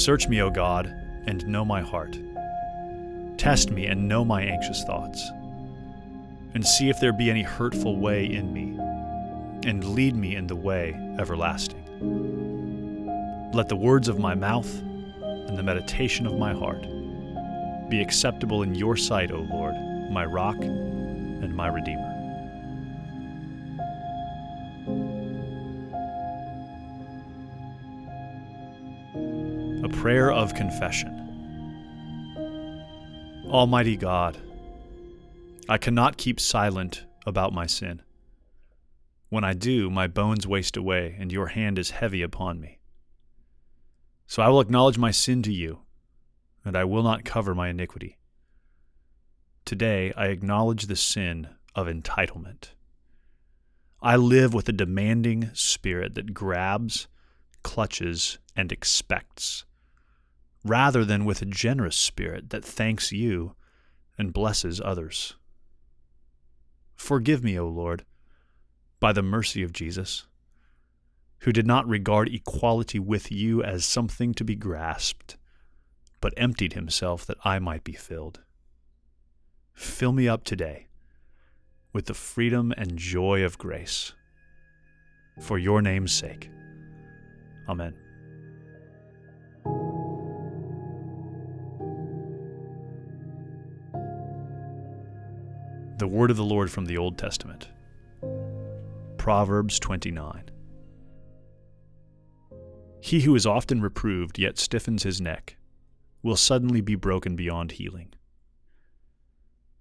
Search me, O God, and know my heart. Test me and know my anxious thoughts. And see if there be any hurtful way in me, and lead me in the way everlasting. Let the words of my mouth and the meditation of my heart be acceptable in your sight, O Lord, my rock and my redeemer. Prayer of confession. Almighty God, I cannot keep silent about my sin. When I do, my bones waste away, and your hand is heavy upon me. So I will acknowledge my sin to you, and I will not cover my iniquity. Today I acknowledge the sin of entitlement. I live with a demanding spirit that grabs, clutches, and expects rather than with a generous spirit that thanks you and blesses others. Forgive me, O Lord, by the mercy of Jesus, who did not regard equality with you as something to be grasped, but emptied himself that I might be filled. Fill me up today with the freedom and joy of grace. For your name's sake. Amen. The word of the Lord from the Old Testament. Proverbs 29. He who is often reproved yet stiffens his neck will suddenly be broken beyond healing.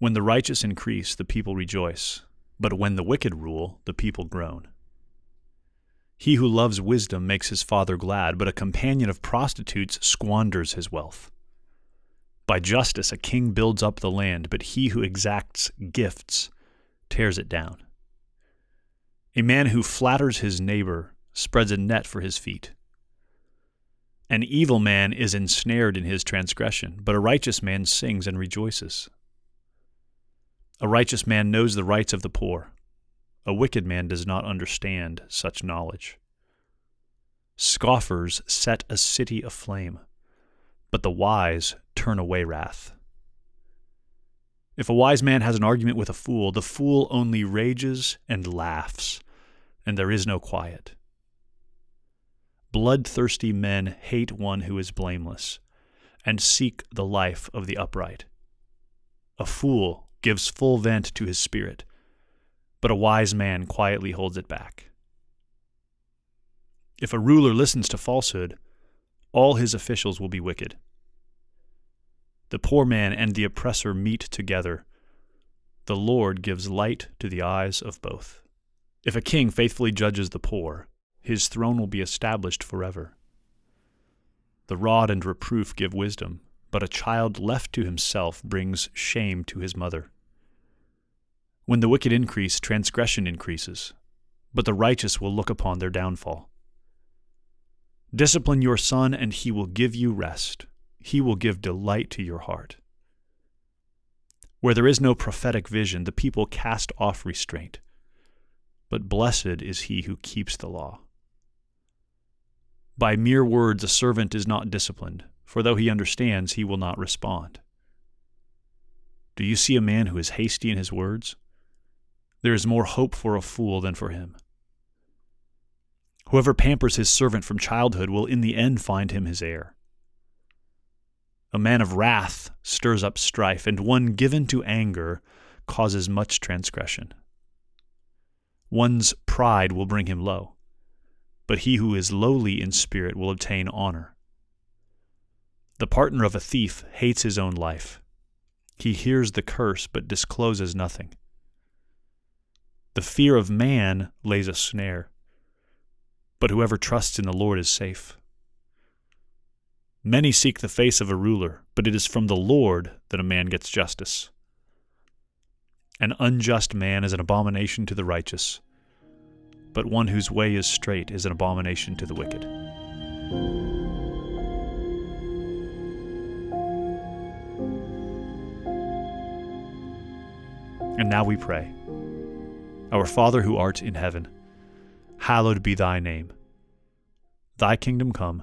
When the righteous increase, the people rejoice, but when the wicked rule, the people groan. He who loves wisdom makes his father glad, but a companion of prostitutes squanders his wealth. By justice, a king builds up the land, but he who exacts gifts tears it down. A man who flatters his neighbor spreads a net for his feet. An evil man is ensnared in his transgression, but a righteous man sings and rejoices. A righteous man knows the rights of the poor. A wicked man does not understand such knowledge. Scoffers set a city aflame but the wise turn away wrath. If a wise man has an argument with a fool, the fool only rages and laughs, and there is no quiet. Bloodthirsty men hate one who is blameless, and seek the life of the upright. A fool gives full vent to his spirit, but a wise man quietly holds it back. If a ruler listens to falsehood, all his officials will be wicked. The poor man and the oppressor meet together. The Lord gives light to the eyes of both. If a king faithfully judges the poor, his throne will be established forever. The rod and reproof give wisdom, but a child left to himself brings shame to his mother. When the wicked increase, transgression increases, but the righteous will look upon their downfall. Discipline your son, and he will give you rest. He will give delight to your heart. Where there is no prophetic vision, the people cast off restraint. But blessed is he who keeps the law. By mere words a servant is not disciplined, for though he understands, he will not respond. Do you see a man who is hasty in his words? There is more hope for a fool than for him. Whoever pampers his servant from childhood will in the end find him his heir. A man of wrath stirs up strife, and one given to anger causes much transgression. One's pride will bring him low, but he who is lowly in spirit will obtain honor. The partner of a thief hates his own life. He hears the curse but discloses nothing. The fear of man lays a snare, but whoever trusts in the Lord is safe. Many seek the face of a ruler, but it is from the Lord that a man gets justice. An unjust man is an abomination to the righteous, but one whose way is straight is an abomination to the wicked. And now we pray. Our Father who art in heaven, hallowed be thy name. Thy kingdom come,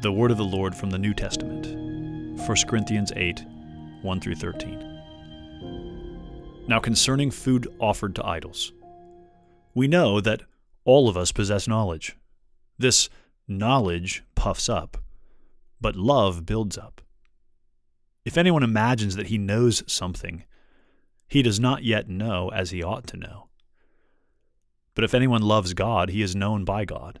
The word of the Lord from the New Testament, 1 Corinthians 8 1 through 13. Now, concerning food offered to idols, we know that all of us possess knowledge. This knowledge puffs up, but love builds up. If anyone imagines that he knows something, he does not yet know as he ought to know. But if anyone loves God, he is known by God.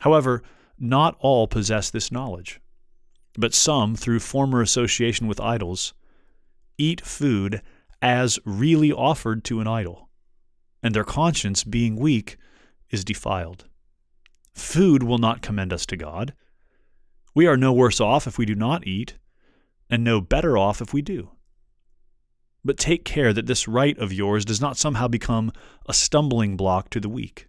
However, not all possess this knowledge, but some, through former association with idols, eat food as really offered to an idol, and their conscience, being weak, is defiled. Food will not commend us to God. We are no worse off if we do not eat, and no better off if we do. But take care that this right of yours does not somehow become a stumbling block to the weak.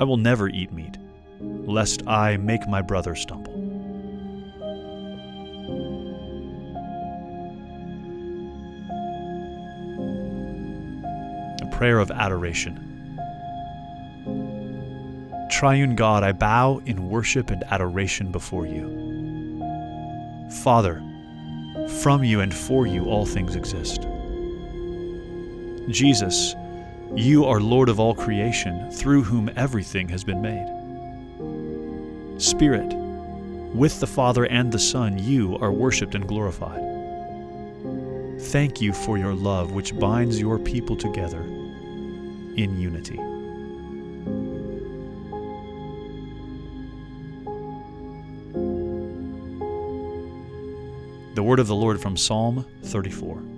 I will never eat meat, lest I make my brother stumble. A prayer of adoration. Triune God, I bow in worship and adoration before you. Father, from you and for you all things exist. Jesus, you are Lord of all creation, through whom everything has been made. Spirit, with the Father and the Son, you are worshiped and glorified. Thank you for your love, which binds your people together in unity. The word of the Lord from Psalm 34.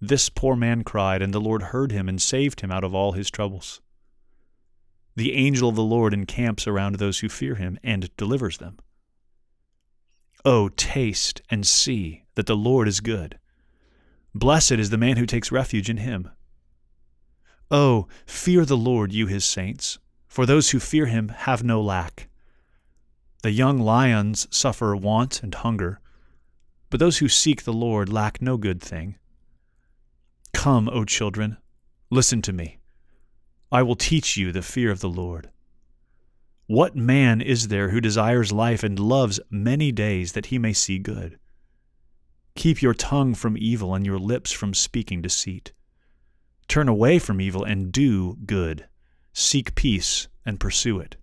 This poor man cried, and the Lord heard him and saved him out of all his troubles. The angel of the Lord encamps around those who fear him and delivers them. Oh, taste and see that the Lord is good. Blessed is the man who takes refuge in him. Oh, fear the Lord, you his saints, for those who fear him have no lack. The young lions suffer want and hunger, but those who seek the Lord lack no good thing. Come, O children, listen to me. I will teach you the fear of the Lord. What man is there who desires life and loves many days that he may see good? Keep your tongue from evil and your lips from speaking deceit. Turn away from evil and do good. Seek peace and pursue it.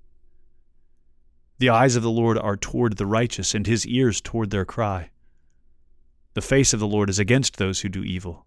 The eyes of the Lord are toward the righteous, and his ears toward their cry. The face of the Lord is against those who do evil,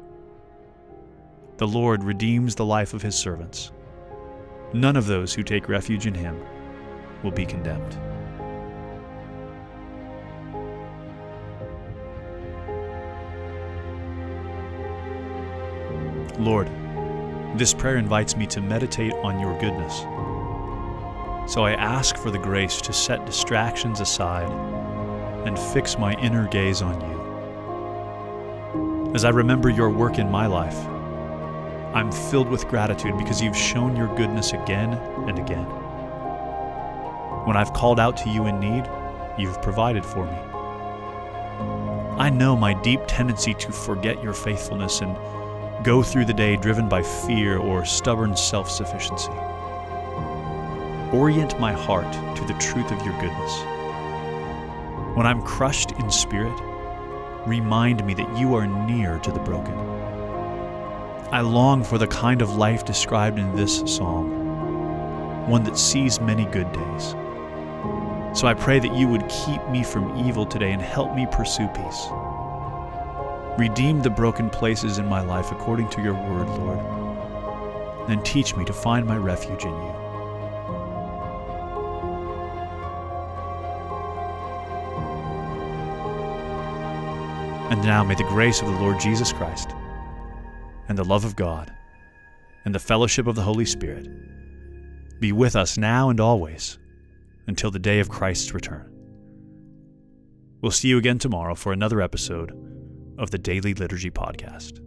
The Lord redeems the life of his servants. None of those who take refuge in him will be condemned. Lord, this prayer invites me to meditate on your goodness. So I ask for the grace to set distractions aside and fix my inner gaze on you. As I remember your work in my life, I'm filled with gratitude because you've shown your goodness again and again. When I've called out to you in need, you've provided for me. I know my deep tendency to forget your faithfulness and go through the day driven by fear or stubborn self sufficiency. Orient my heart to the truth of your goodness. When I'm crushed in spirit, remind me that you are near to the broken. I long for the kind of life described in this psalm, one that sees many good days. So I pray that you would keep me from evil today and help me pursue peace. Redeem the broken places in my life according to your word, Lord, and teach me to find my refuge in you. And now may the grace of the Lord Jesus Christ and the love of God, and the fellowship of the Holy Spirit be with us now and always until the day of Christ's return. We'll see you again tomorrow for another episode of the Daily Liturgy Podcast.